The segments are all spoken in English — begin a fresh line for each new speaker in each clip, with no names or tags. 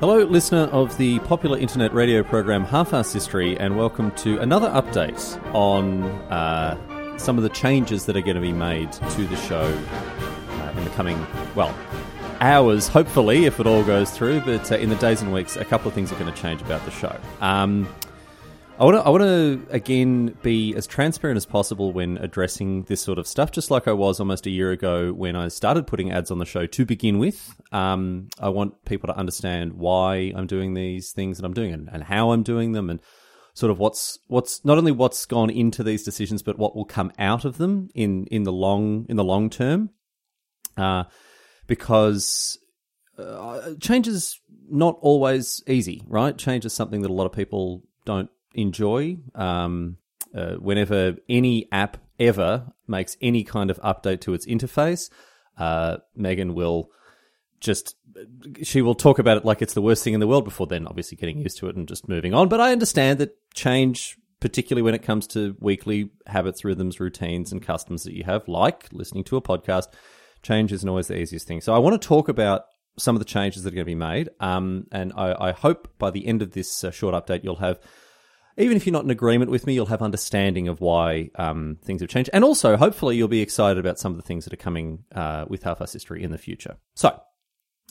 Hello, listener of the popular internet radio program Half-Arsed History, and welcome to another update on uh, some of the changes that are going to be made to the show uh, in the coming, well, hours, hopefully, if it all goes through. But uh, in the days and weeks, a couple of things are going to change about the show. Um, I want to, I want to again be as transparent as possible when addressing this sort of stuff, just like I was almost a year ago when I started putting ads on the show to begin with. Um, I want people to understand why I'm doing these things that I'm doing and, and how I'm doing them, and sort of what's what's not only what's gone into these decisions, but what will come out of them in in the long in the long term. Uh, because uh, change is not always easy, right? Change is something that a lot of people don't enjoy. Um, uh, whenever any app ever makes any kind of update to its interface, uh, Megan will just she will talk about it like it's the worst thing in the world before then obviously getting used to it and just moving on. But I understand that change, particularly when it comes to weekly habits, rhythms, routines, and customs that you have, like listening to a podcast, change isn't always the easiest thing. So I want to talk about some of the changes that are going to be made. Um, and I, I, hope by the end of this uh, short update, you'll have even if you're not in agreement with me, you'll have understanding of why um, things have changed. And also, hopefully, you'll be excited about some of the things that are coming uh, with Half-Arsed History in the future. So,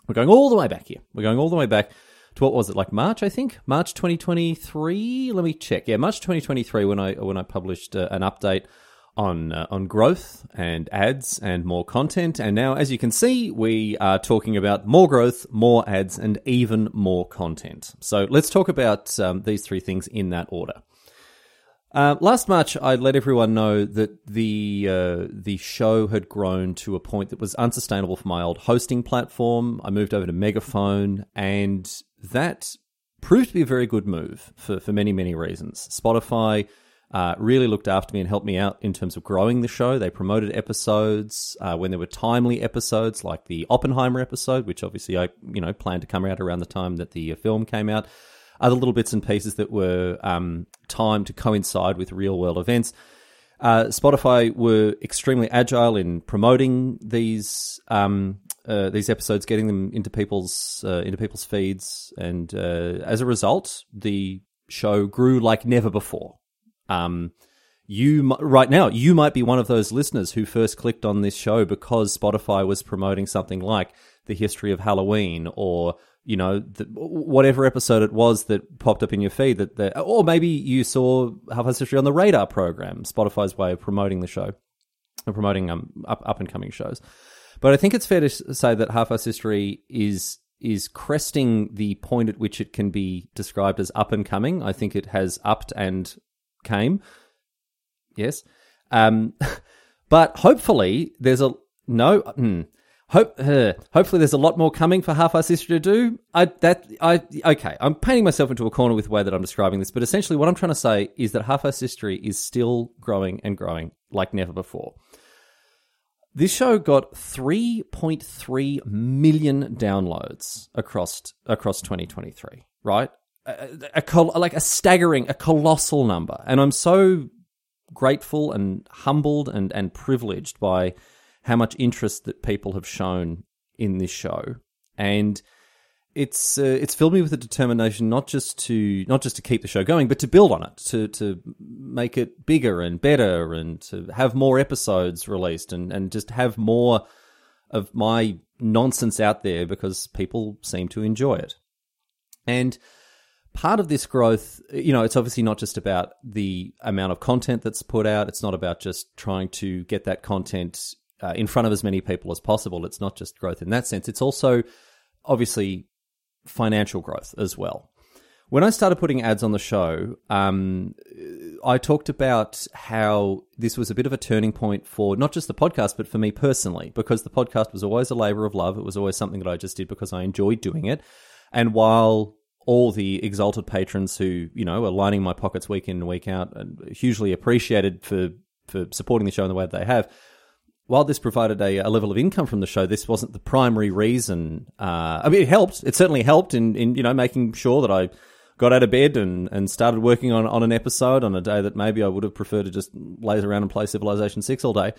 we're going all the way back here. We're going all the way back to what was it, like March, I think? March 2023? Let me check. Yeah, March 2023 when I, when I published uh, an update on uh, on growth and ads and more content. And now, as you can see, we are talking about more growth, more ads, and even more content. So let's talk about um, these three things in that order. Uh, last March, I let everyone know that the uh, the show had grown to a point that was unsustainable for my old hosting platform. I moved over to Megaphone, and that proved to be a very good move for, for many many reasons. Spotify uh, really looked after me and helped me out in terms of growing the show. They promoted episodes uh, when there were timely episodes, like the Oppenheimer episode, which obviously I you know planned to come out around the time that the uh, film came out. Other little bits and pieces that were um, timed to coincide with real world events. Uh, Spotify were extremely agile in promoting these um, uh, these episodes, getting them into people's uh, into people's feeds, and as a result, the show grew like never before. Um, you right now you might be one of those listeners who first clicked on this show because Spotify was promoting something like the history of Halloween or you know the, whatever episode it was that popped up in your feed that the, or maybe you saw Half-Arsed History on the Radar program Spotify's way of promoting the show or promoting um, up, up and coming shows but I think it's fair to say that Half-Arsed History is is cresting the point at which it can be described as up and coming. I think it has upped and came. Yes. Um, but hopefully there's a no. Hmm, hope uh, hopefully there's a lot more coming for Half-Arsed History to do. I that I okay. I'm painting myself into a corner with the way that I'm describing this, but essentially what I'm trying to say is that Half-Arsed History is still growing and growing like never before. This show got 3.3 million downloads across across 2023, right? A, a, like a staggering, a colossal number. And I'm so grateful and humbled and, and privileged by how much interest that people have shown in this show. And it's uh, it's filled me with a determination not just to not just to keep the show going, but to build on it, to to make it bigger and better, and to have more episodes released, and and just have more of my nonsense out there because people seem to enjoy it. And part of this growth, you know, it's obviously not just about the amount of content that's put out. It's not about just trying to get that content uh, in front of as many people as possible. It's not just growth in that sense. It's also obviously financial growth as well. When I started putting ads on the show, um, I talked about how this was a bit of a turning point for not just the podcast, but for me personally, because the podcast was always a labor of love. It was always something that I just did because I enjoyed doing it. And while all the exalted patrons who you know are lining my pockets week in and week out, and hugely appreciated for for supporting the show in the way that they have. While this provided a, a level of income from the show, this wasn't the primary reason. Uh, I mean, it helped. It certainly helped in, in you know making sure that I got out of bed and, and started working on, on an episode on a day that maybe I would have preferred to just laze around and play Civilization 6 all day.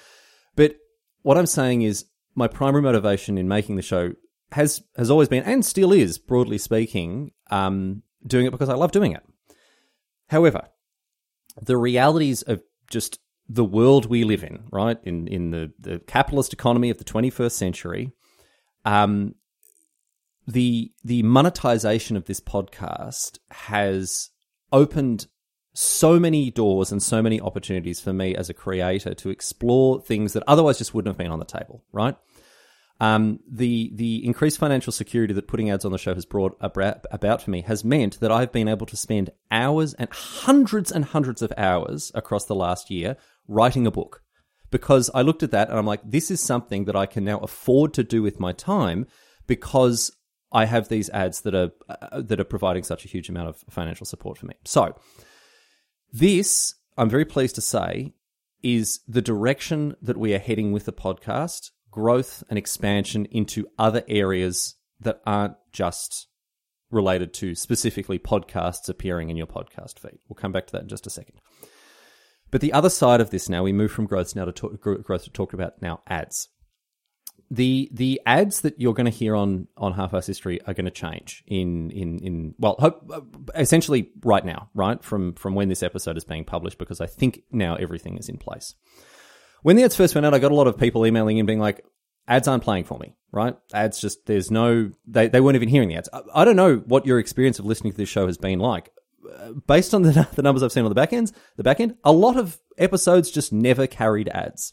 But what I'm saying is my primary motivation in making the show has has always been and still is, broadly speaking, um, doing it because I love doing it. However, the realities of just the world we live in, right, in in the, the capitalist economy of the 21st century, um, the the monetization of this podcast has opened so many doors and so many opportunities for me as a creator to explore things that otherwise just wouldn't have been on the table, right? Um, the the increased financial security that putting ads on the show has brought about for me has meant that I've been able to spend hours and hundreds and hundreds of hours across the last year writing a book because I looked at that and I'm like, this is something that I can now afford to do with my time because I have these ads that are uh, that are providing such a huge amount of financial support for me. So this, I'm very pleased to say, is the direction that we are heading with the podcast growth and expansion into other areas that aren't just related to specifically podcasts appearing in your podcast feed. We'll come back to that in just a second. But the other side of this now, we move from growth now to talk, growth to talk about now ads the the ads that you're going to hear on on half-ass history are going to change in in in well hope, uh, essentially right now right from from when this episode is being published because i think now everything is in place when the ads first went out i got a lot of people emailing in being like ads aren't playing for me right? Ads just there's no they, they weren't even hearing the ads. I, I don't know what your experience of listening to this show has been like. Based on the, the numbers i've seen on the back ends the back end a lot of episodes just never carried ads.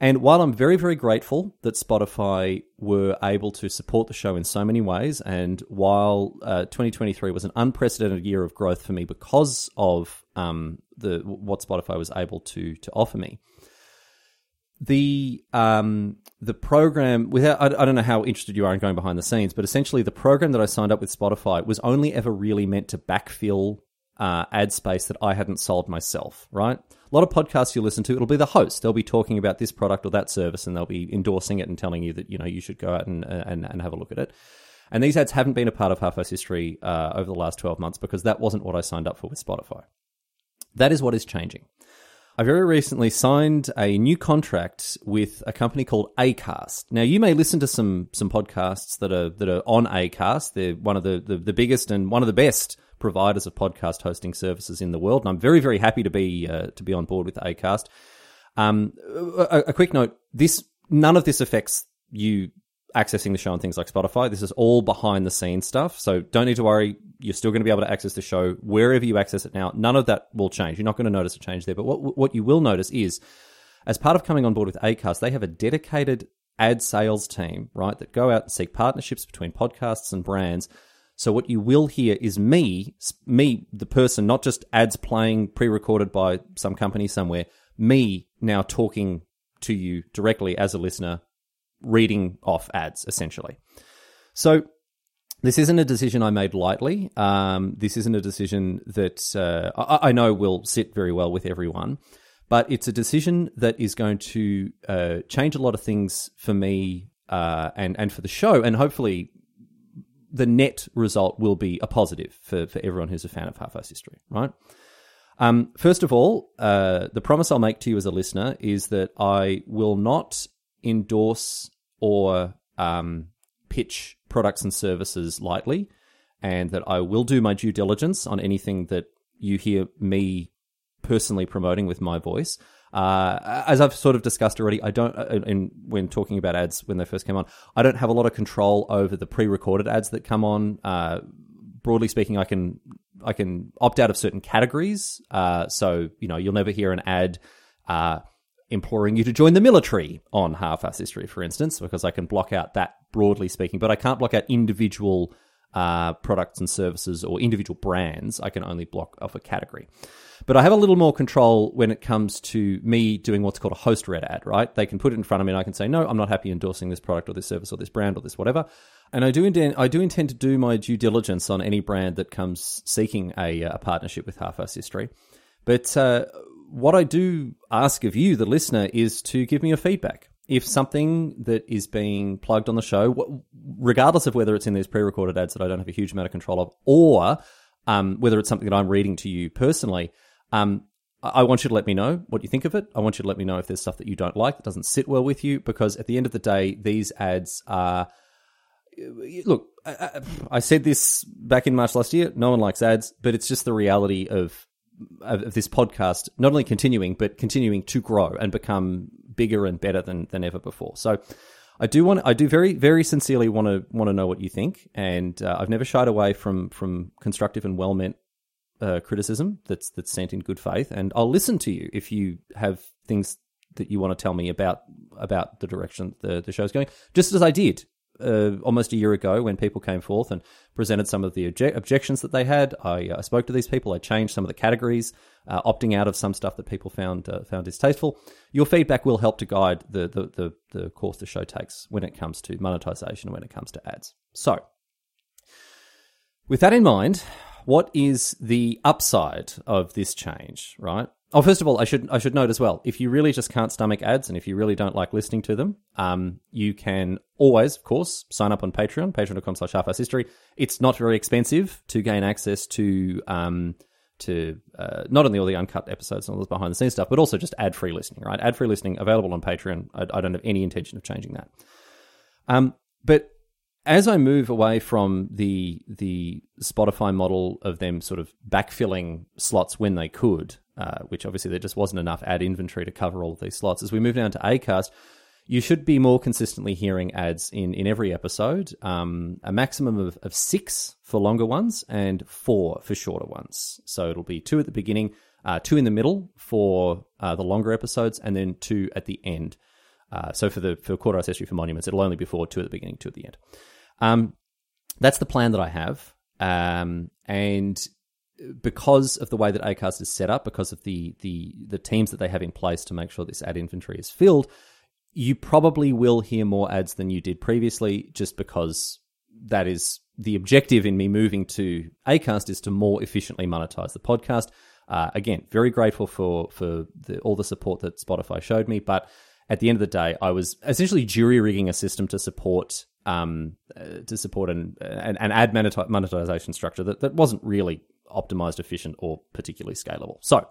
And while I'm very, very grateful that Spotify were able to support the show in so many ways, and while uh, 2023 was an unprecedented year of growth for me because of um, the what Spotify was able to to offer me, the um, the program without I, I don't know how interested you are in going behind the scenes, but essentially the program that I signed up with Spotify was only ever really meant to backfill uh, ad space that I hadn't sold myself, right? A lot of podcasts you listen to, it'll be the host. They'll be talking about this product or that service, and they'll be endorsing it and telling you that you know you should go out and and, and have a look at it. And these ads haven't been a part of Half-Ass history uh, over the last twelve months because that wasn't what I signed up for with Spotify. That is what is changing. I very recently signed a new contract with a company called Acast. Now, you may listen to some some podcasts that are that are on Acast. They're one of the, the, the biggest and one of the best providers of podcast hosting services in the world, and I'm very very happy to be uh, to be on board with Acast. Um, a, a quick note: this none of this affects you accessing the show on things like Spotify. This is all behind the scenes stuff. So don't need to worry. You're still going to be able to access the show wherever you access it now. None of that will change. You're not going to notice a change there. But what, what you will notice is, as part of coming on board with Acast, they have a dedicated ad sales team, right, that go out and seek partnerships between podcasts and brands so what you will hear is me, me, the person, not just ads playing pre-recorded by some company somewhere, me now talking to you directly as a listener, reading off ads essentially. So this isn't a decision I made lightly. Um, this isn't a decision that uh, I, I, know will sit very well with everyone, but it's a decision that is going to uh, change a lot of things for me uh, and and for the show, and hopefully the net result will be a positive for, for everyone who's a fan of Half-Ass History, right? Um, first of all, uh, the promise I'll make to you as a listener is that I will not endorse or um, pitch products and services lightly, and that I will do my due diligence on anything that you hear me personally promoting with my voice. Uh, as I've sort of discussed already, I don't, uh, in, when talking about ads when they first came on, I don't have a lot of control over the pre-recorded ads that come on. Uh, broadly speaking, I can I can opt out of certain categories. Uh, so you know, you'll never hear an ad uh, imploring you to join the military on half-ass history, for instance, because I can block out that broadly speaking, but I can't block out individual uh, products and services or individual brands. I can only block off a category. But I have a little more control when it comes to me doing what's called a host red ad, right? They can put it in front of me and I can say, no, I'm not happy endorsing this product or this service or this brand or this whatever. And I do intend, I do intend to do my due diligence on any brand that comes seeking a, a partnership with Half-Ass History. But uh, what I do ask of you, the listener, is to give me your feedback. If something that is being plugged on the show, regardless of whether it's in these pre-recorded ads that I don't have a huge amount of control of, or um, whether it's something that I'm reading to you personally, um, I want you to let me know what you think of it. I want you to let me know if there's stuff that you don't like that doesn't sit well with you, because at the end of the day, these ads are look, I, I, said this back in March last year. No one likes ads, but it's just the reality of, of, this podcast not only continuing, but continuing to grow and become bigger and better than than ever before. So. I do want. I do very, very sincerely want to want to know what you think, and uh, I've never shied away from from constructive and well meant uh, criticism that's that's sent in good faith, and I'll listen to you if you have things that you want to tell me about about the direction the the show's going. Just as I did uh, almost a year ago when people came forth and presented some of the obje- objections that they had. I uh, spoke to these people. I changed some of the categories, uh, opting out of some stuff that people found uh, found distasteful. Your feedback will help to guide the, the, the the course the show takes when it comes to monetization when it comes to ads. So, with that in mind, what is the upside of this change? Right. Oh, first of all, I should I should note as well. If you really just can't stomach ads, and if you really don't like listening to them, um, you can always, of course, sign up on Patreon, patreon.com/slash half history. It's not very expensive to gain access to um, to uh, not only all the uncut episodes and all the behind the scenes stuff, but also just ad free listening. Right, ad free listening available on Patreon. I, I, don't have any intention of changing that. Um, but as I move away from the the Spotify model of them sort of backfilling slots when they could, uh, which obviously there just wasn't enough ad inventory to cover all of these slots, as we move down to Acast, you should be more consistently hearing ads in in every episode. Um, a maximum of, of six for longer ones and four for shorter ones. So it'll be two at the beginning, uh, two in the middle for uh, the longer episodes, and then two at the end. Uh, so for the for quarter history for monuments, it'll only be four, two at the beginning, two at the end. Um, that's the plan that I have. Um, and because of the way that Acast is set up, because of the, the the teams that they have in place to make sure this ad inventory is filled, you probably will hear more ads than you did previously, just because that is the objective in me moving to Acast is to more efficiently monetize the podcast. Uh, again, very grateful for for the, all the support that Spotify showed me, but at the end of the day, I was essentially jury rigging a system to support um, uh, to support an, an, an ad monetization structure that, that wasn't really optimized, efficient, or particularly scalable. So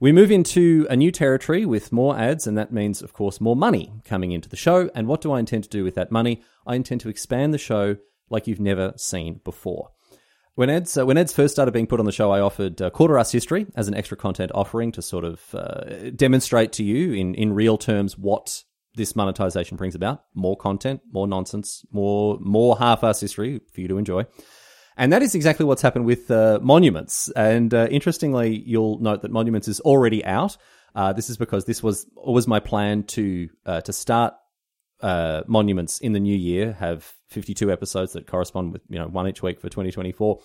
we move into a new territory with more ads, and that means, of course, more money coming into the show. And what do I intend to do with that money? I intend to expand the show like you've never seen before. When ads, uh, when ads first started being put on the show, I offered uh, Quarter-Arsed History as an extra content offering to sort of uh, demonstrate to you in, in real terms what this monetization brings about more content, more nonsense, more more half-ass history for you to enjoy. And that is exactly what's happened with uh, Monuments. And uh, interestingly, you'll note that Monuments is already out. Uh, this is because this was always my plan to uh, to start uh, Monuments in the new year, have 52 episodes that correspond with you know one each week for 2024.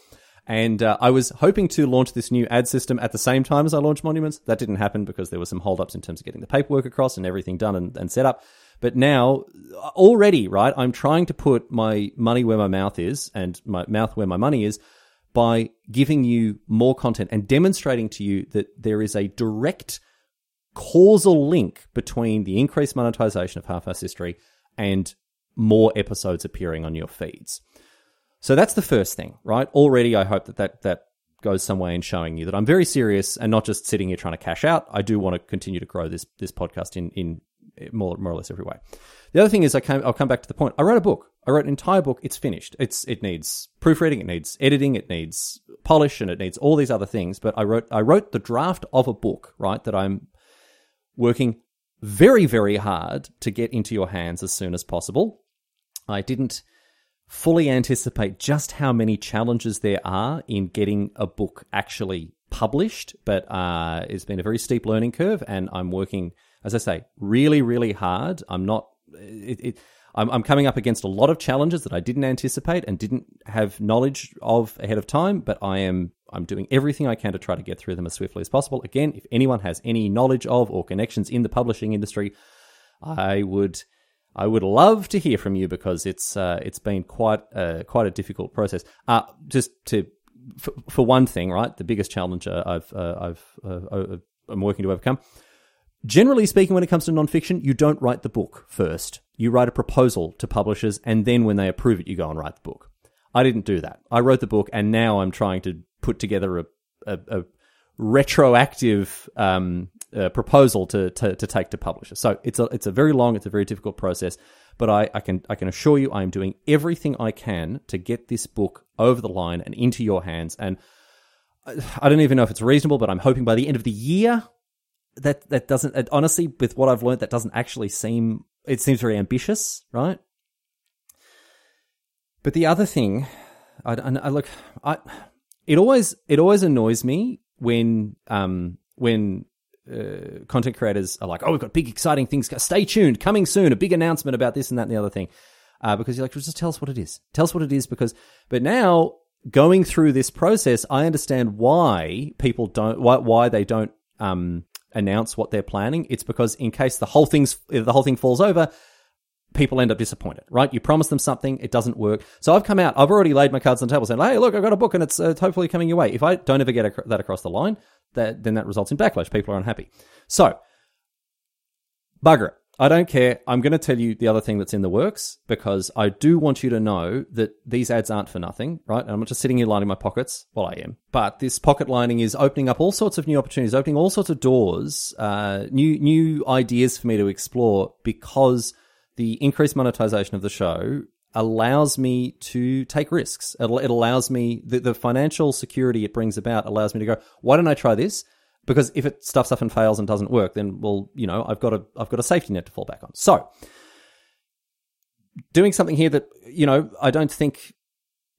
And uh, I was hoping to launch this new ad system at the same time as I launched Monuments. That didn't happen because there were some holdups in terms of getting the paperwork across and everything done and, and set up. But now, already, right, I'm trying to put my money where my mouth is and my mouth where my money is by giving you more content and demonstrating to you that there is a direct causal link between the increased monetization of Half Ass History and more episodes appearing on your feeds. So that's the first thing, right? Already, I hope that that, that goes some way in showing you that I'm very serious and not just sitting here trying to cash out. I do want to continue to grow this this podcast in in more more or less every way. The other thing is, I came, I'll come back to the point. I wrote a book. I wrote an entire book. It's finished. It's it needs proofreading. It needs editing. It needs polish, and it needs all these other things. But I wrote I wrote the draft of a book, right? That I'm working very very hard to get into your hands as soon as possible. I didn't fully anticipate just how many challenges there are in getting a book actually published, but uh, it's been a very steep learning curve, and I'm working, as I say, really, really hard. I'm not. It, it, I'm, I'm coming up against a lot of challenges that I didn't anticipate and didn't have knowledge of ahead of time, but I am I'm doing everything I can to try to get through them as swiftly as possible. Again, if anyone has any knowledge of or connections in the publishing industry, I would I would love to hear from you because it's uh, it's been quite uh, quite a difficult process. Uh, just to for, for, one thing, right? The biggest challenge uh, I've uh, I've uh, I'm working to overcome. Generally speaking, when it comes to nonfiction, you don't write the book first. You write a proposal to publishers, and then when they approve it, you go and write the book. I didn't do that. I wrote the book, and now I'm trying to put together a, a, a retroactive um, uh, proposal to, to, to take to publishers. So it's a it's a very long, it's a very difficult process, But I, I can I can assure you, I am doing everything I can to get this book over the line and into your hands. And I, I don't even know if it's reasonable, but I'm hoping by the end of the year that that doesn't honestly with what I've learned that doesn't actually seem it seems very ambitious, right? But the other thing, I, I look, I it always it always annoys me when um when uh, content creators are like, oh, we've got big exciting things. Stay tuned, coming soon, a big announcement about this and that and the other thing. Uh, because you're like, well, just tell us what it is. Tell us what it is. Because, but now going through this process, I understand why people don't, why, why they don't um, announce what they're planning. It's because in case the whole thing's the whole thing falls over, people end up disappointed, right? You promise them something, it doesn't work. So I've come out, I've already laid my cards on the table saying, hey, look, I've got a book and it's, uh, hopefully coming your way. If I don't ever get ac- that across the line, that, then that results in backlash. People are unhappy. So, bugger it. I don't care. I'm going to tell you the other thing that's in the works because I do want you to know that these ads aren't for nothing, right? And I'm not just sitting here lining my pockets. Well, I am. But this pocket lining is opening up all sorts of new opportunities, opening all sorts of doors, uh, new, new ideas for me to explore because the increased monetization of the show allows me to take risks. It, it allows me, the, the financial security it brings about allows me to go, why don't I try this? Because if it stuffs up and fails and doesn't work, then well, you know, I've got a I've got a safety net to fall back on. So doing something here that, you know, I don't think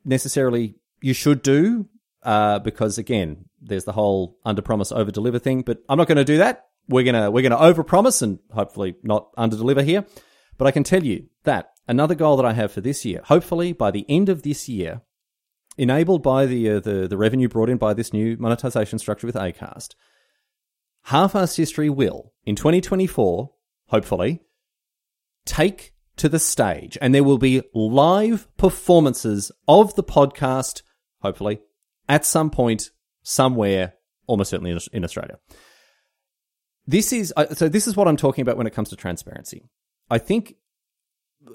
necessarily you should do, uh, because again, there's the whole under promise, over deliver thing, but I'm not going to do that. We're gonna we're gonna over promise and hopefully not under deliver here. But I can tell you that another goal that I have for this year, hopefully by the end of this year, enabled by the uh, the, the revenue brought in by this new monetization structure with Acast, Half-Arsed History will in 2024, hopefully, take to the stage, and there will be live performances of the podcast, hopefully, at some point, somewhere, almost certainly in Australia. This is so. This is what I'm talking about when it comes to transparency. I think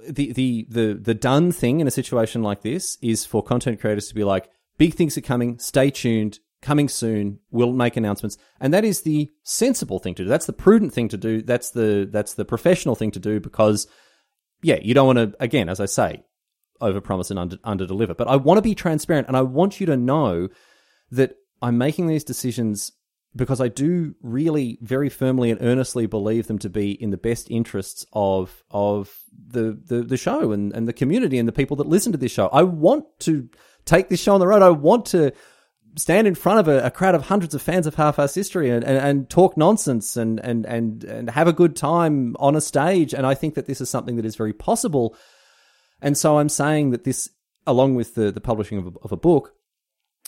the the the the done thing in a situation like this is for content creators to be like, big things are coming, stay tuned, coming soon, we'll make announcements. And that is the sensible thing to do. That's the prudent thing to do. That's the that's the professional thing to do because yeah, you don't want to again, as I say, overpromise and under under deliver. But I want to be transparent and I want you to know that I'm making these decisions because I do really very firmly and earnestly believe them to be in the best interests of of the, the, the show and, and the community and the people that listen to this show. I want to take this show on the road. I want to stand in front of a, a crowd of hundreds of fans of half-arsed history and, and, and, talk nonsense and, and, and, and have a good time on a stage. And I think that this is something that is very possible. And so I'm saying that this, along with the, the publishing of a, of a book,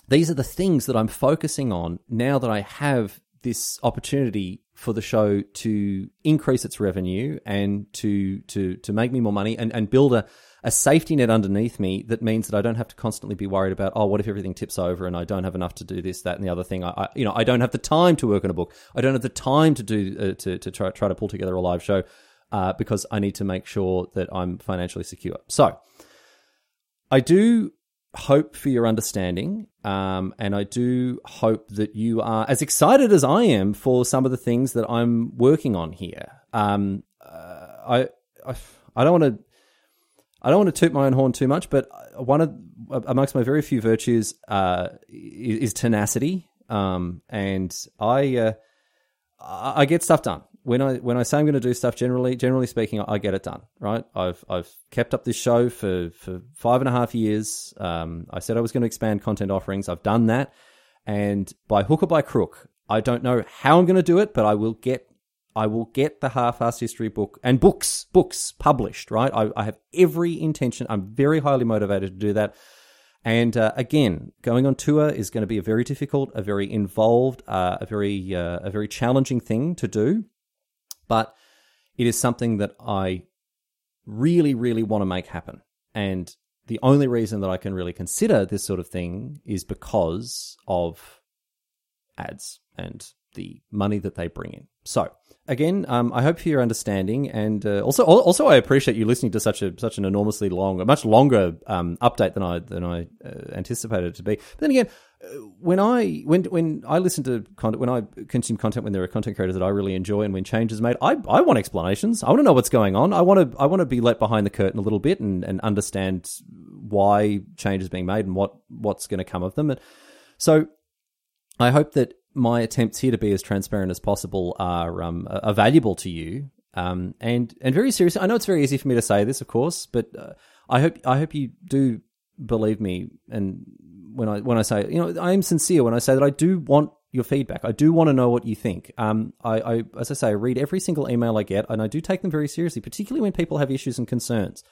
these are the things that I'm focusing on now that I have this opportunity for the show to increase its revenue and to to to make me more money and, and build a, a safety net underneath me that means that I don't have to constantly be worried about oh what if everything tips over and I don't have enough to do this that and the other thing? I, I you know I don't have the time to work on a book. I don't have the time to do uh, to to try try to pull together a live show uh, because I need to make sure that I'm financially secure. So I do hope for your understanding. Um, and I do hope that you are as excited as I am for some of the things that I'm working on here. Um, uh, I, I, I don't want to. I don't want to toot my own horn too much, but one of amongst my very few virtues uh, is tenacity, um, and I uh, I get stuff done when I when I say I'm going to do stuff, generally generally speaking, I get it done. Right? I've I've kept up this show for for five and a half years. Um, I said I was going to expand content offerings. I've done that, and by hook or by crook, I don't know how I'm going to do it, but I will get I will get the half-arsed history book and books books published. Right? I, I have every intention. I'm very highly motivated to do that. And uh, again, going on tour is going to be a very difficult, a very involved, uh, a very uh, a very challenging thing to do but it is something that I really, really want to make happen. And the only reason that I can really consider this sort of thing is because of ads and the money that they bring in. So again, um, I hope for your understanding, and uh, also also I appreciate you listening to such a such an enormously long, a much longer um, update than I than I uh, anticipated it to be. But then again, when I when when I listen to content, when I consume content, when there are content creators that I really enjoy, and when change is made, I, I want explanations. I want to know what's going on. I want to I want to be let behind the curtain a little bit and, and understand why change is being made and what what's going to come of them. And so, I hope that my attempts here to be as transparent as possible are um, are valuable to you. Um, and and very seriously, I know it's very easy for me to say this, of course, but uh, I hope I hope you do believe me and when I when I say you know I am sincere when I say that I do want your feedback. I do want to know what you think. Um, I, I as I say, I read every single email I get, and I do take them very seriously, particularly when people have issues and concerns.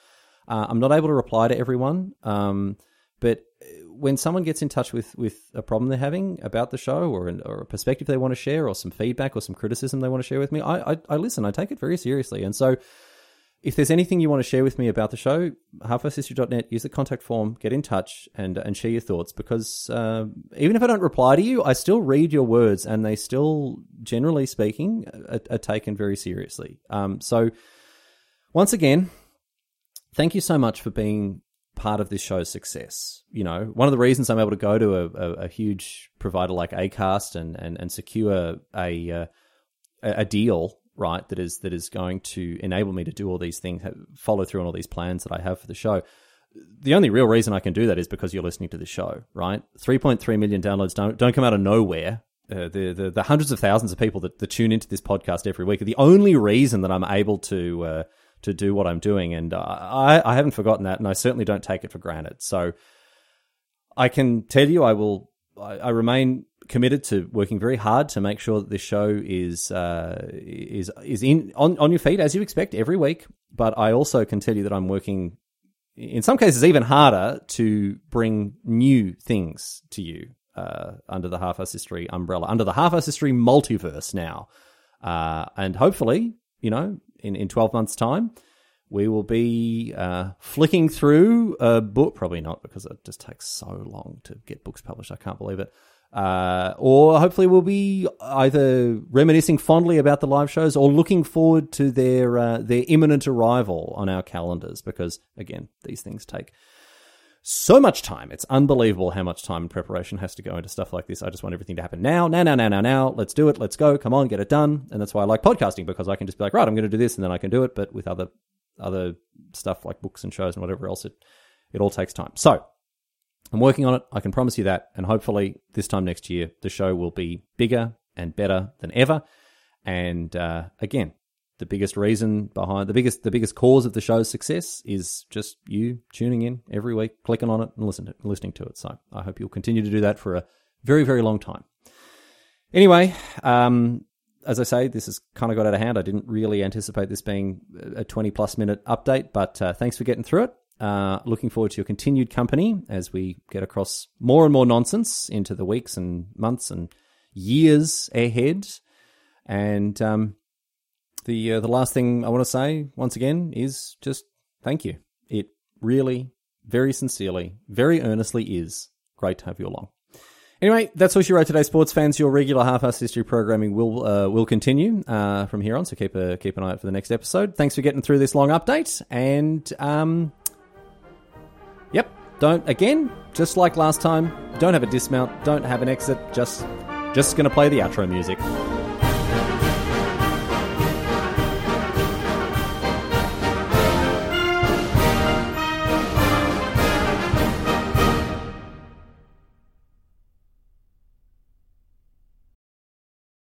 Uh, I'm not able to reply to everyone, um, but when someone gets in touch with with a problem they're having about the show or an, or a perspective they want to share or some feedback or some criticism they want to share with me, I, I, I listen. I take it very seriously, and so if there's anything you want to share with me about the show, halfarsedhistory.net, use the contact form, get in touch, and and share your thoughts. Because uh, even if I don't reply to you, I still read your words, and they still, generally speaking, are, are taken very seriously. Um, so, once again, thank you so much for being part of this show's success. You know, one of the reasons I'm able to go to a, a, a huge provider like Acast and and, and secure a, uh, a deal right that is that is going to enable me to do all these things follow through on all these plans that i have for the show. The only real reason i can do that is because you're listening to the show right? 3.3 million downloads don't, don't come out of nowhere. Uh, the, the, the hundreds of thousands of people that, that tune into this podcast every week are the only reason that i'm able to uh, to do what i'm doing and I, I haven't forgotten that and i certainly don't take it for granted. So i can tell you i will I, I remain committed to working very hard to make sure that this show is uh, is is in on on your feet as you expect every week. But I also can tell you that I'm working in some cases even harder to bring new things to you uh, under the Half Ass History umbrella, under the Half Ass History multiverse now, uh, and hopefully, you know, in in twelve months' time. We will be uh, flicking through a book. Probably not because it just takes so long to get books published. I can't believe it. Uh, or hopefully we'll be either reminiscing fondly about the live shows or looking forward to their uh, their imminent arrival on our calendars because again these things take so much time. It's unbelievable how much time and preparation has to go into stuff like this. I just want everything to happen now now now now now now. Let's do it. Let's go. Come on get it done. And that's why i like podcasting because i can just be like right i'm going to do this and then i can do it. But with other other stuff like books and shows and whatever else it it all takes time. So I'm working on it. I can promise you that. And hopefully, this time next year, the show will be bigger and better than ever. And uh, again, the biggest reason behind the biggest the biggest cause of the show's success is just you tuning in every week, clicking on it, and listening to, listening to it. So I hope you'll continue to do that for a very very long time. Anyway, um, as I say, this has kind of got out of hand. I didn't really anticipate this being a 20 plus minute update, but uh, thanks for getting through it. Uh, looking forward to your continued company as we get across more and more nonsense into the weeks and months and years ahead. And um, the uh, the last thing I want to say once again is just thank you. It really, very sincerely, very earnestly is great to have you along. Anyway, that's all she wrote today, sports fans. Your regular half-ass history programming will uh, will continue uh, from here on, so keep a keep an eye out for the next episode. Thanks for getting through this long update, and um, Yep. Don't again, just like last time, don't have a dismount, don't have an exit, just just gonna play the outro music.